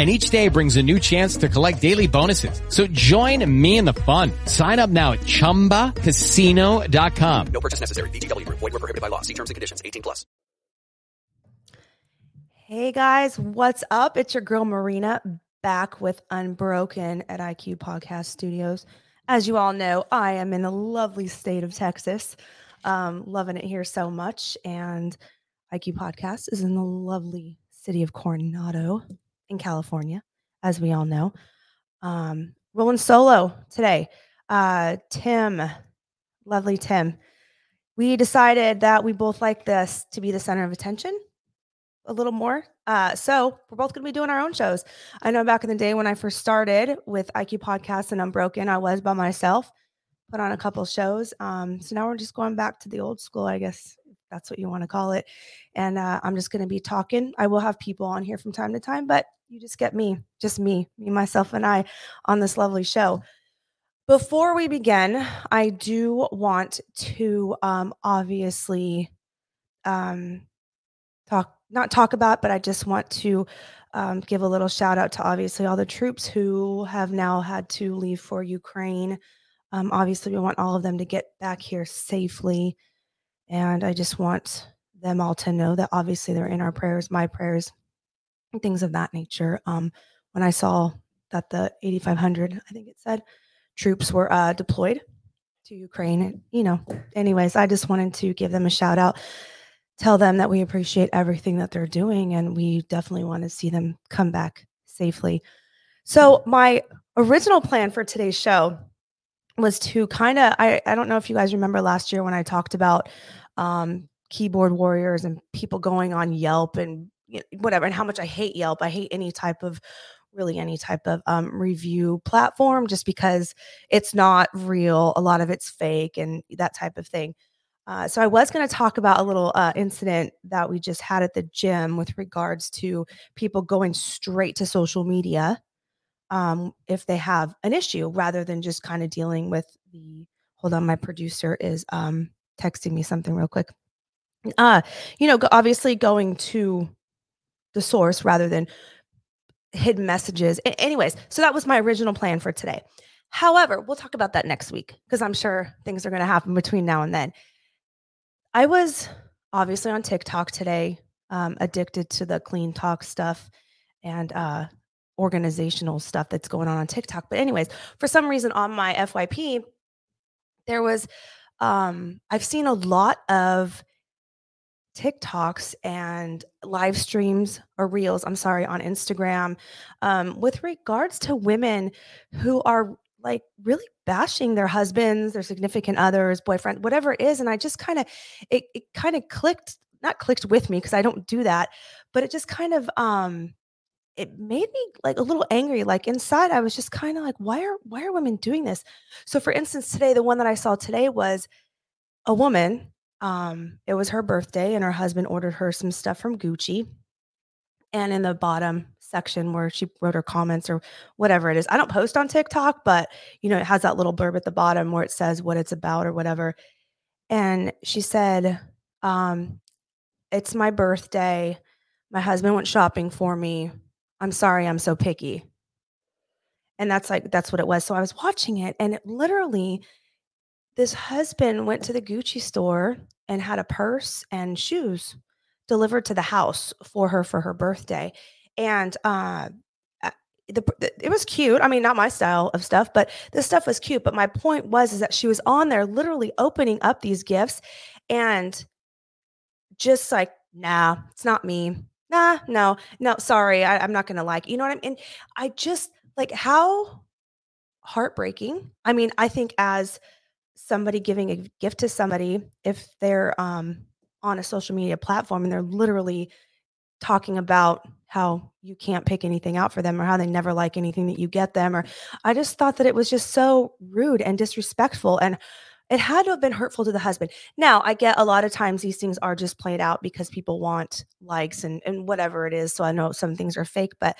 and each day brings a new chance to collect daily bonuses. So join me in the fun. Sign up now at ChumbaCasino.com. No purchase necessary. VGW. Void were prohibited by law. See terms and conditions. 18 plus. Hey guys, what's up? It's your girl Marina back with Unbroken at IQ Podcast Studios. As you all know, I am in the lovely state of Texas. Um, loving it here so much. And IQ Podcast is in the lovely city of Coronado in California, as we all know. Um, rolling solo today. Uh, Tim, lovely Tim. We decided that we both like this to be the center of attention a little more. Uh, so we're both going to be doing our own shows. I know back in the day when I first started with IQ Podcasts and Unbroken, I was by myself, put on a couple shows. Um, so now we're just going back to the old school, I guess that's what you want to call it. And uh, I'm just going to be talking. I will have people on here from time to time, but you just get me, just me, me, myself, and I on this lovely show. Before we begin, I do want to um, obviously um, talk, not talk about, but I just want to um, give a little shout out to obviously all the troops who have now had to leave for Ukraine. Um, obviously, we want all of them to get back here safely. And I just want them all to know that obviously they're in our prayers, my prayers, things of that nature. Um, when I saw that the 8,500, I think it said, troops were uh, deployed to Ukraine, you know, anyways, I just wanted to give them a shout out, tell them that we appreciate everything that they're doing, and we definitely want to see them come back safely. So, my original plan for today's show was to kind of I, I don't know if you guys remember last year when I talked about um, keyboard warriors and people going on Yelp and whatever and how much I hate Yelp. I hate any type of really any type of um, review platform just because it's not real. A lot of it's fake and that type of thing. Uh, so I was going to talk about a little uh, incident that we just had at the gym with regards to people going straight to social media um, if they have an issue rather than just kind of dealing with the. Hold on, my producer is um, texting me something real quick. Uh, you know, obviously going to the source rather than hidden messages. A- anyways, so that was my original plan for today. However, we'll talk about that next week because I'm sure things are going to happen between now and then. I was obviously on TikTok today, um, addicted to the CleanTok stuff and uh, organizational stuff that's going on on TikTok. But, anyways, for some reason on my FYP, there was, um, I've seen a lot of TikToks and live streams or reels, I'm sorry, on Instagram um, with regards to women who are like really bashing their husbands, their significant others, boyfriend, whatever it is. And I just kind of, it, it kind of clicked, not clicked with me because I don't do that, but it just kind of, um, it made me like a little angry. Like inside, I was just kind of like, why are why are women doing this? So, for instance, today, the one that I saw today was a woman um, it was her birthday, and her husband ordered her some stuff from Gucci. And in the bottom section where she wrote her comments or whatever it is, I don't post on TikTok, but you know, it has that little blurb at the bottom where it says what it's about or whatever. And she said, um, It's my birthday. My husband went shopping for me. I'm sorry, I'm so picky. And that's like, that's what it was. So I was watching it, and it literally this husband went to the Gucci store and had a purse and shoes delivered to the house for her for her birthday. And uh, the, it was cute. I mean, not my style of stuff, but this stuff was cute. But my point was is that she was on there literally opening up these gifts and just like, nah, it's not me. Nah, no, no, sorry, I, I'm not gonna like. You know what I mean? I just like how heartbreaking. I mean, I think as somebody giving a gift to somebody, if they're um on a social media platform and they're literally talking about how you can't pick anything out for them or how they never like anything that you get them or I just thought that it was just so rude and disrespectful and it had to have been hurtful to the husband. Now, I get a lot of times these things are just played out because people want likes and and whatever it is. So I know some things are fake, but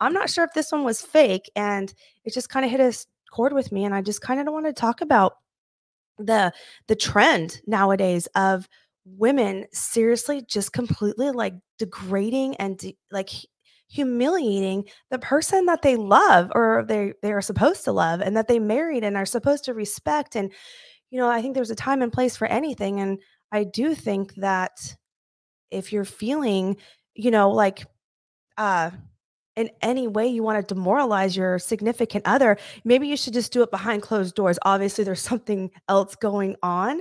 I'm not sure if this one was fake and it just kind of hit a chord with me and I just kind of want to talk about the the trend nowadays of women seriously just completely like degrading and de- like humiliating the person that they love or they they are supposed to love and that they married and are supposed to respect and you know i think there's a time and place for anything and i do think that if you're feeling you know like uh in any way you want to demoralize your significant other maybe you should just do it behind closed doors. Obviously there's something else going on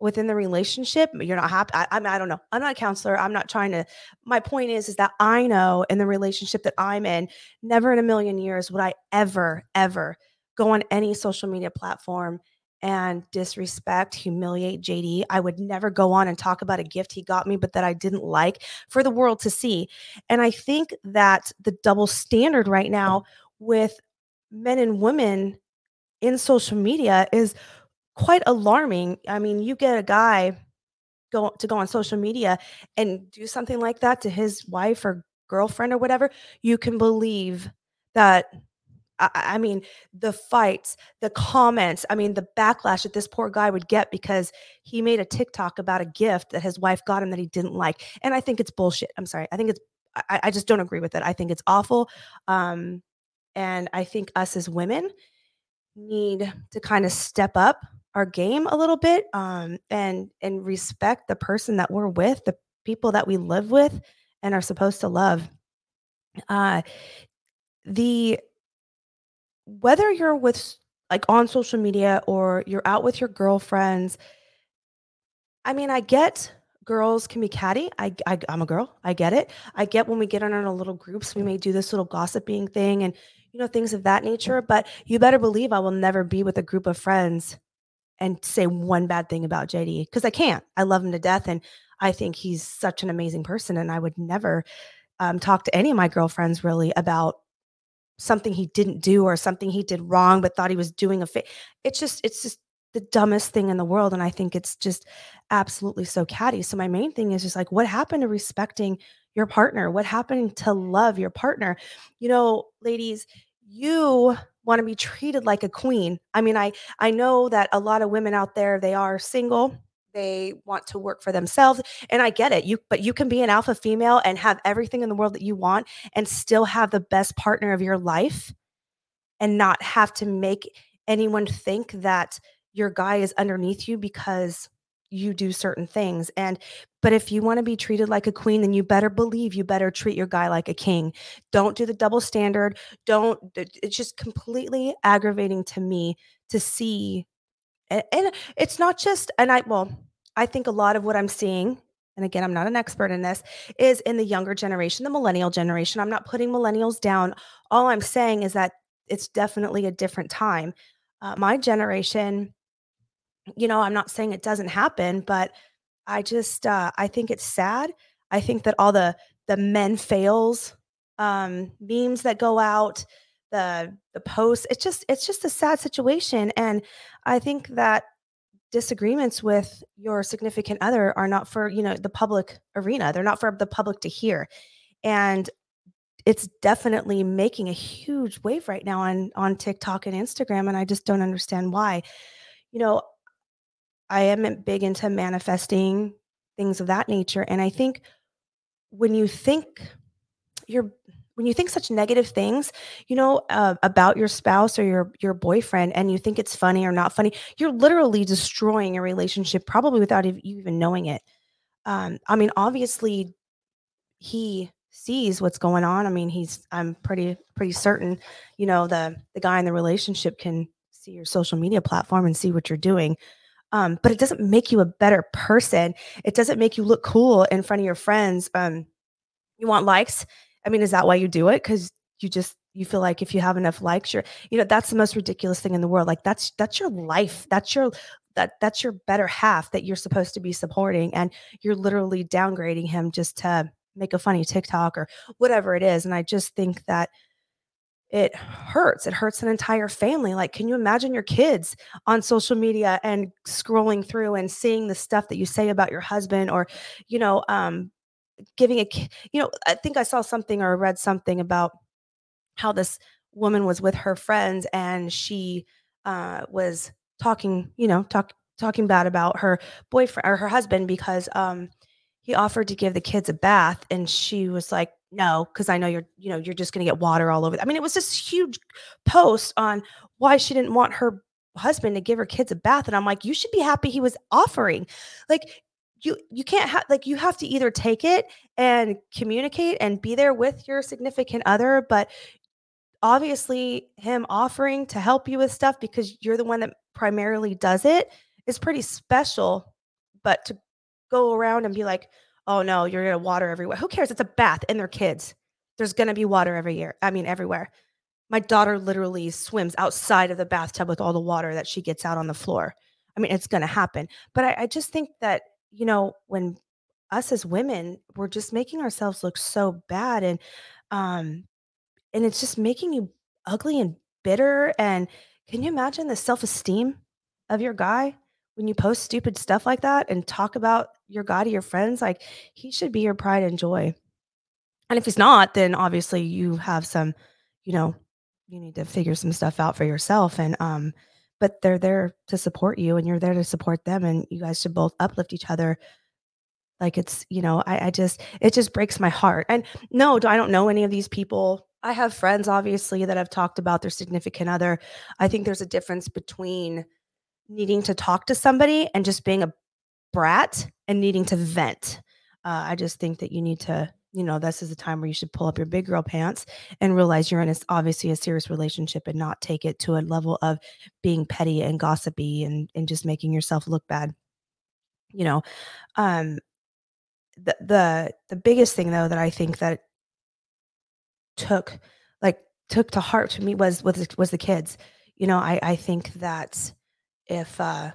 within the relationship you're not happy I, I, mean, I don't know. I'm not a counselor. I'm not trying to my point is is that i know in the relationship that i'm in never in a million years would i ever ever go on any social media platform and disrespect, humiliate JD. I would never go on and talk about a gift he got me, but that I didn't like for the world to see. And I think that the double standard right now with men and women in social media is quite alarming. I mean, you get a guy go to go on social media and do something like that to his wife or girlfriend or whatever, you can believe that I, I, mean, the fights, the comments, I mean, the backlash that this poor guy would get because he made a TikTok about a gift that his wife got him that he didn't like. And I think it's bullshit. I'm sorry. I think it's, I, I just don't agree with it. I think it's awful. Um, and I think us as women need to kind of step up our game a little bit um, and and respect the person that we're with, the people that we live with and are supposed to love. Uh, the whether you're with like on social media or you're out with your girlfriends, I mean, I get girls can be catty. I, I am a girl. I get it. I get when we get in our little groups, we may do this little gossiping thing and you know things of that nature. But you better believe I will never be with a group of friends and say one bad thing about JD because I can't. I love him to death and I think he's such an amazing person. And I would never um, talk to any of my girlfriends really about something he didn't do or something he did wrong but thought he was doing a fa- it's just it's just the dumbest thing in the world and i think it's just absolutely so catty. So my main thing is just like what happened to respecting your partner? What happened to love your partner? You know ladies you want to be treated like a queen. I mean i i know that a lot of women out there they are single they want to work for themselves and i get it you but you can be an alpha female and have everything in the world that you want and still have the best partner of your life and not have to make anyone think that your guy is underneath you because you do certain things and but if you want to be treated like a queen then you better believe you better treat your guy like a king. Don't do the double standard don't it's just completely aggravating to me to see and, and it's not just and i well i think a lot of what i'm seeing and again i'm not an expert in this is in the younger generation the millennial generation. I'm not putting millennials down. All i'm saying is that it's definitely a different time. Uh, my generation you know i'm not saying it doesn't happen but i just uh, i think it's sad. I think that all the the men fails um memes that go out the the posts it's just it's just a sad situation and i think that disagreements with your significant other are not for you know the public arena they're not for the public to hear and it's definitely making a huge wave right now on on TikTok and Instagram and I just don't understand why. You know, I am big into manifesting things of that nature and I think when you think you're when you think such negative things, you know, uh, about your spouse or your your boyfriend, and you think it's funny or not funny, you're literally destroying a relationship, probably without you even knowing it. Um, I mean, obviously, he sees what's going on. I mean, he's I'm pretty pretty certain, you know, the the guy in the relationship can see your social media platform and see what you're doing. Um, but it doesn't make you a better person. It doesn't make you look cool in front of your friends. Um, you want likes. I mean, is that why you do it? Because you just you feel like if you have enough likes, you're you know that's the most ridiculous thing in the world. Like that's that's your life. That's your that that's your better half that you're supposed to be supporting, and you're literally downgrading him just to make a funny TikTok or whatever it is. And I just think that it hurts. It hurts an entire family. Like, can you imagine your kids on social media and scrolling through and seeing the stuff that you say about your husband or, you know, um, giving a, you know, I think I saw something or read something about how this woman was with her friends and she uh, was talking, you know, talk, talking bad about her boyfriend or her husband because um, he offered to give the kids a bath and she was like, no, because I know you're, you know, you're just going to get water all over. I mean, it was this huge post on why she didn't want her husband to give her kids a bath. And I'm like, you should be happy he was offering. Like, you you can't have like you have to either take it and communicate and be there with your significant other but obviously him offering to help you with stuff because you're the one that primarily does it is pretty special but to go around and be like oh no, you're gonna water everywhere. Who cares? It's a bath and they're kids. There's gonna be water every year. I mean, everywhere. My daughter literally swims outside of the bathtub with all the water that she gets out on the floor. I mean, it's gonna happen. But I, I just think that, you know, when us as women, we're just making ourselves look so bad and um and it's just making you ugly and bitter. And can you imagine the self-esteem of your guy? when you post stupid stuff like that and talk about your guy to your friends, like he should be your pride and joy. And if he's not, then obviously you have some, you know, you need to figure some stuff out for yourself. And um, but they're there to support you and you're there to support them and you guys should both uplift each other. Like it's you know I, I just it just breaks my heart and no i don't know any of these people. I have friends obviously that have talked about their significant other. I think there's a difference between needing to talk to somebody and just being a brat and needing to vent. Uh, I just think that you need to, you know, this is the time where you should pull up your big girl pants and realize you're in a, obviously a serious relationship and not take it to a level of being petty and gossipy and and just making yourself look bad. You know, um, the the the biggest thing though that I think that took like took to heart to me was was was the kids. You know, I I think that if uh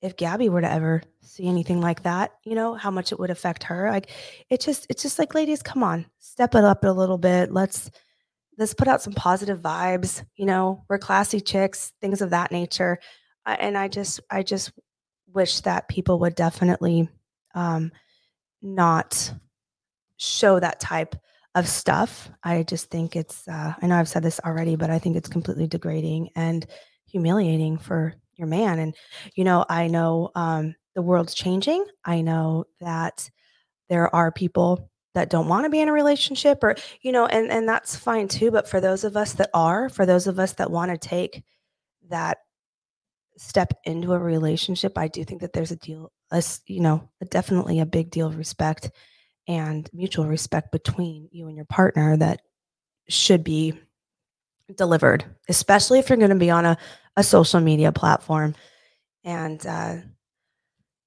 if Gabby were to ever see anything like that, you know, how much it would affect her. Like it just it's just like ladies, come on, step it up a little bit. Let's let's put out some positive vibes, you know, we're classy chicks, things of that nature. Uh, and I just I just wish that people would definitely um not show that type of stuff. I just think it's uh I know I've said this already, but I think it's completely degrading and humiliating for your man. And, you know, I know um, the world's changing. I know that there are people that don't want to be in a relationship or, you know, and, and that's fine too. But for those of us that are, for those of us that want to take that step into a relationship, I do think that there's a deal, a, you know, definitely a big deal of respect and mutual respect between you and your partner that should be delivered, especially if you're going to be on a, a social media platform. And uh,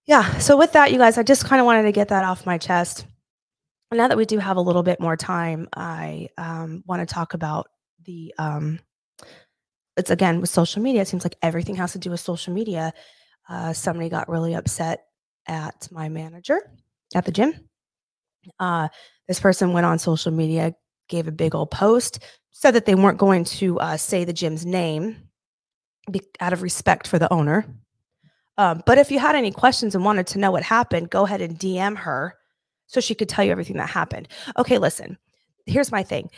yeah, so with that, you guys, I just kind of wanted to get that off my chest. Now that we do have a little bit more time, I um, want to talk about the. Um, it's again with social media. It seems like everything has to do with social media. Uh, somebody got really upset at my manager at the gym. Uh, this person went on social media, gave a big old post, said that they weren't going to uh, say the gym's name be- out of respect for the owner. Um, but if you had any questions and wanted to know what happened, go ahead and DM her so she could tell you everything that happened. Okay, listen, here's my thing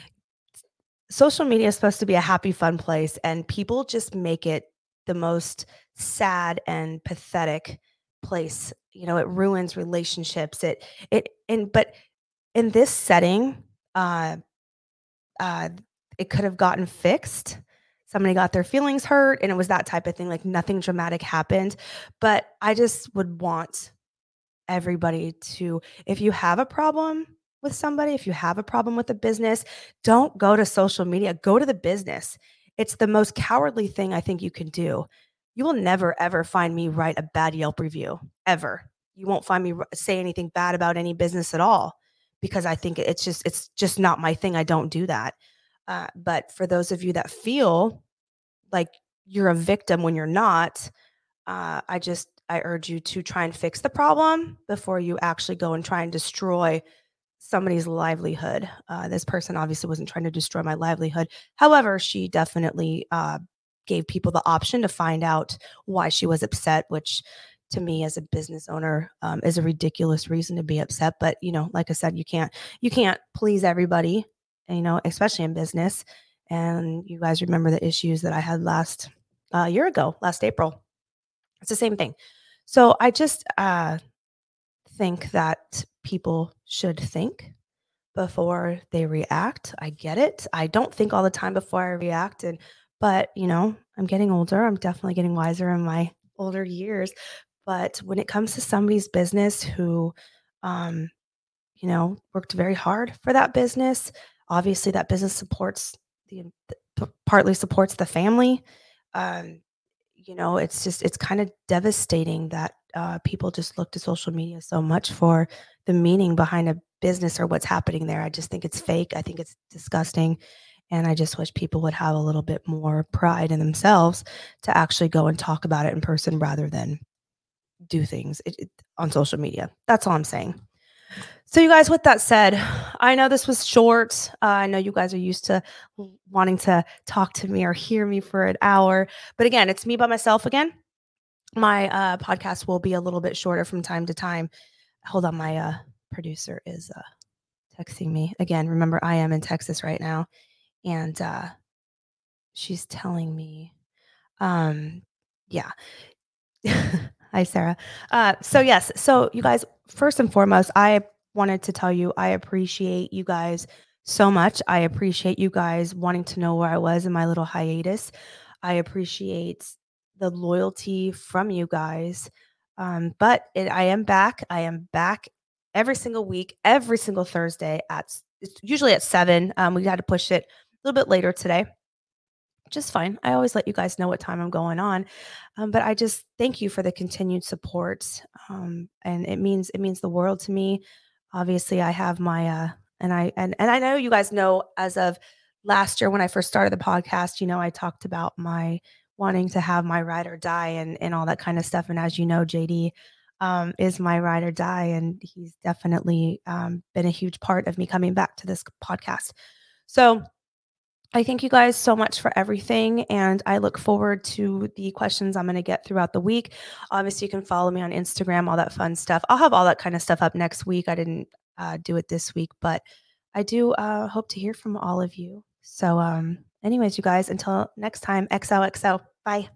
social media is supposed to be a happy, fun place, and people just make it the most sad and pathetic place. You know, it ruins relationships. It, it, and, but in this setting, uh, uh, it could have gotten fixed. Somebody got their feelings hurt, and it was that type of thing. Like nothing dramatic happened. But I just would want everybody to, if you have a problem with somebody, if you have a problem with a business, don't go to social media, go to the business. It's the most cowardly thing I think you can do. you will never ever find me write a bad Yelp review ever. You won't find me say anything bad about any business at all because I think it's just it's just not my thing. I don't do that. Uh, but for those of you that feel like you're a victim when you're not, uh, I just I urge you to try and fix the problem before you actually go and try and destroy somebody's livelihood. Uh, this person obviously wasn't trying to destroy my livelihood. However, she definitely uh, gave people the option to find out why she was upset, which to me as a business owner um, is a ridiculous reason to be upset. But you know, like I said, you can't you can't please everybody, you know, especially in business. And you guys remember the issues that I had last uh, year ago, last April. It's the same thing. So I just uh, think that people should think before they react. I get it. I don't think all the time before I react and but, you know, I'm getting older. I'm definitely getting wiser in my older years. But when it comes to somebody's business who um you know, worked very hard for that business, obviously that business supports the, the partly supports the family. Um you know, it's just it's kind of devastating that uh, people just look to social media so much for the meaning behind a business or what's happening there. I just think it's fake. I think it's disgusting. And I just wish people would have a little bit more pride in themselves to actually go and talk about it in person rather than do things it, it, on social media. That's all I'm saying. So, you guys, with that said, I know this was short. Uh, I know you guys are used to wanting to talk to me or hear me for an hour. But again, it's me by myself again. My uh, podcast will be a little bit shorter from time to time. Hold on, my uh, producer is uh, texting me again. Remember, I am in Texas right now, and uh, she's telling me, um, yeah. Hi, Sarah. Uh, so yes, so you guys, first and foremost, I wanted to tell you I appreciate you guys so much. I appreciate you guys wanting to know where I was in my little hiatus. I appreciate the loyalty from you guys. Um, but it, I am back. I am back every single week, every single Thursday at it's usually at seven. Um, we had to push it a little bit later today. Just fine. I always let you guys know what time I'm going on. Um, but I just thank you for the continued support. Um, and it means it means the world to me obviously I have my uh and I and and I know you guys know as of last year when I first started the podcast, you know, I talked about my wanting to have my ride or die and and all that kind of stuff. And as you know, JD um, is my ride or die, and he's definitely um, been a huge part of me coming back to this podcast. So I thank you guys so much for everything. And I look forward to the questions I'm going to get throughout the week. Obviously, you can follow me on Instagram, all that fun stuff. I'll have all that kind of stuff up next week. I didn't uh, do it this week, but I do uh, hope to hear from all of you. So, um, anyways, you guys, until next time, XOXO. Bye.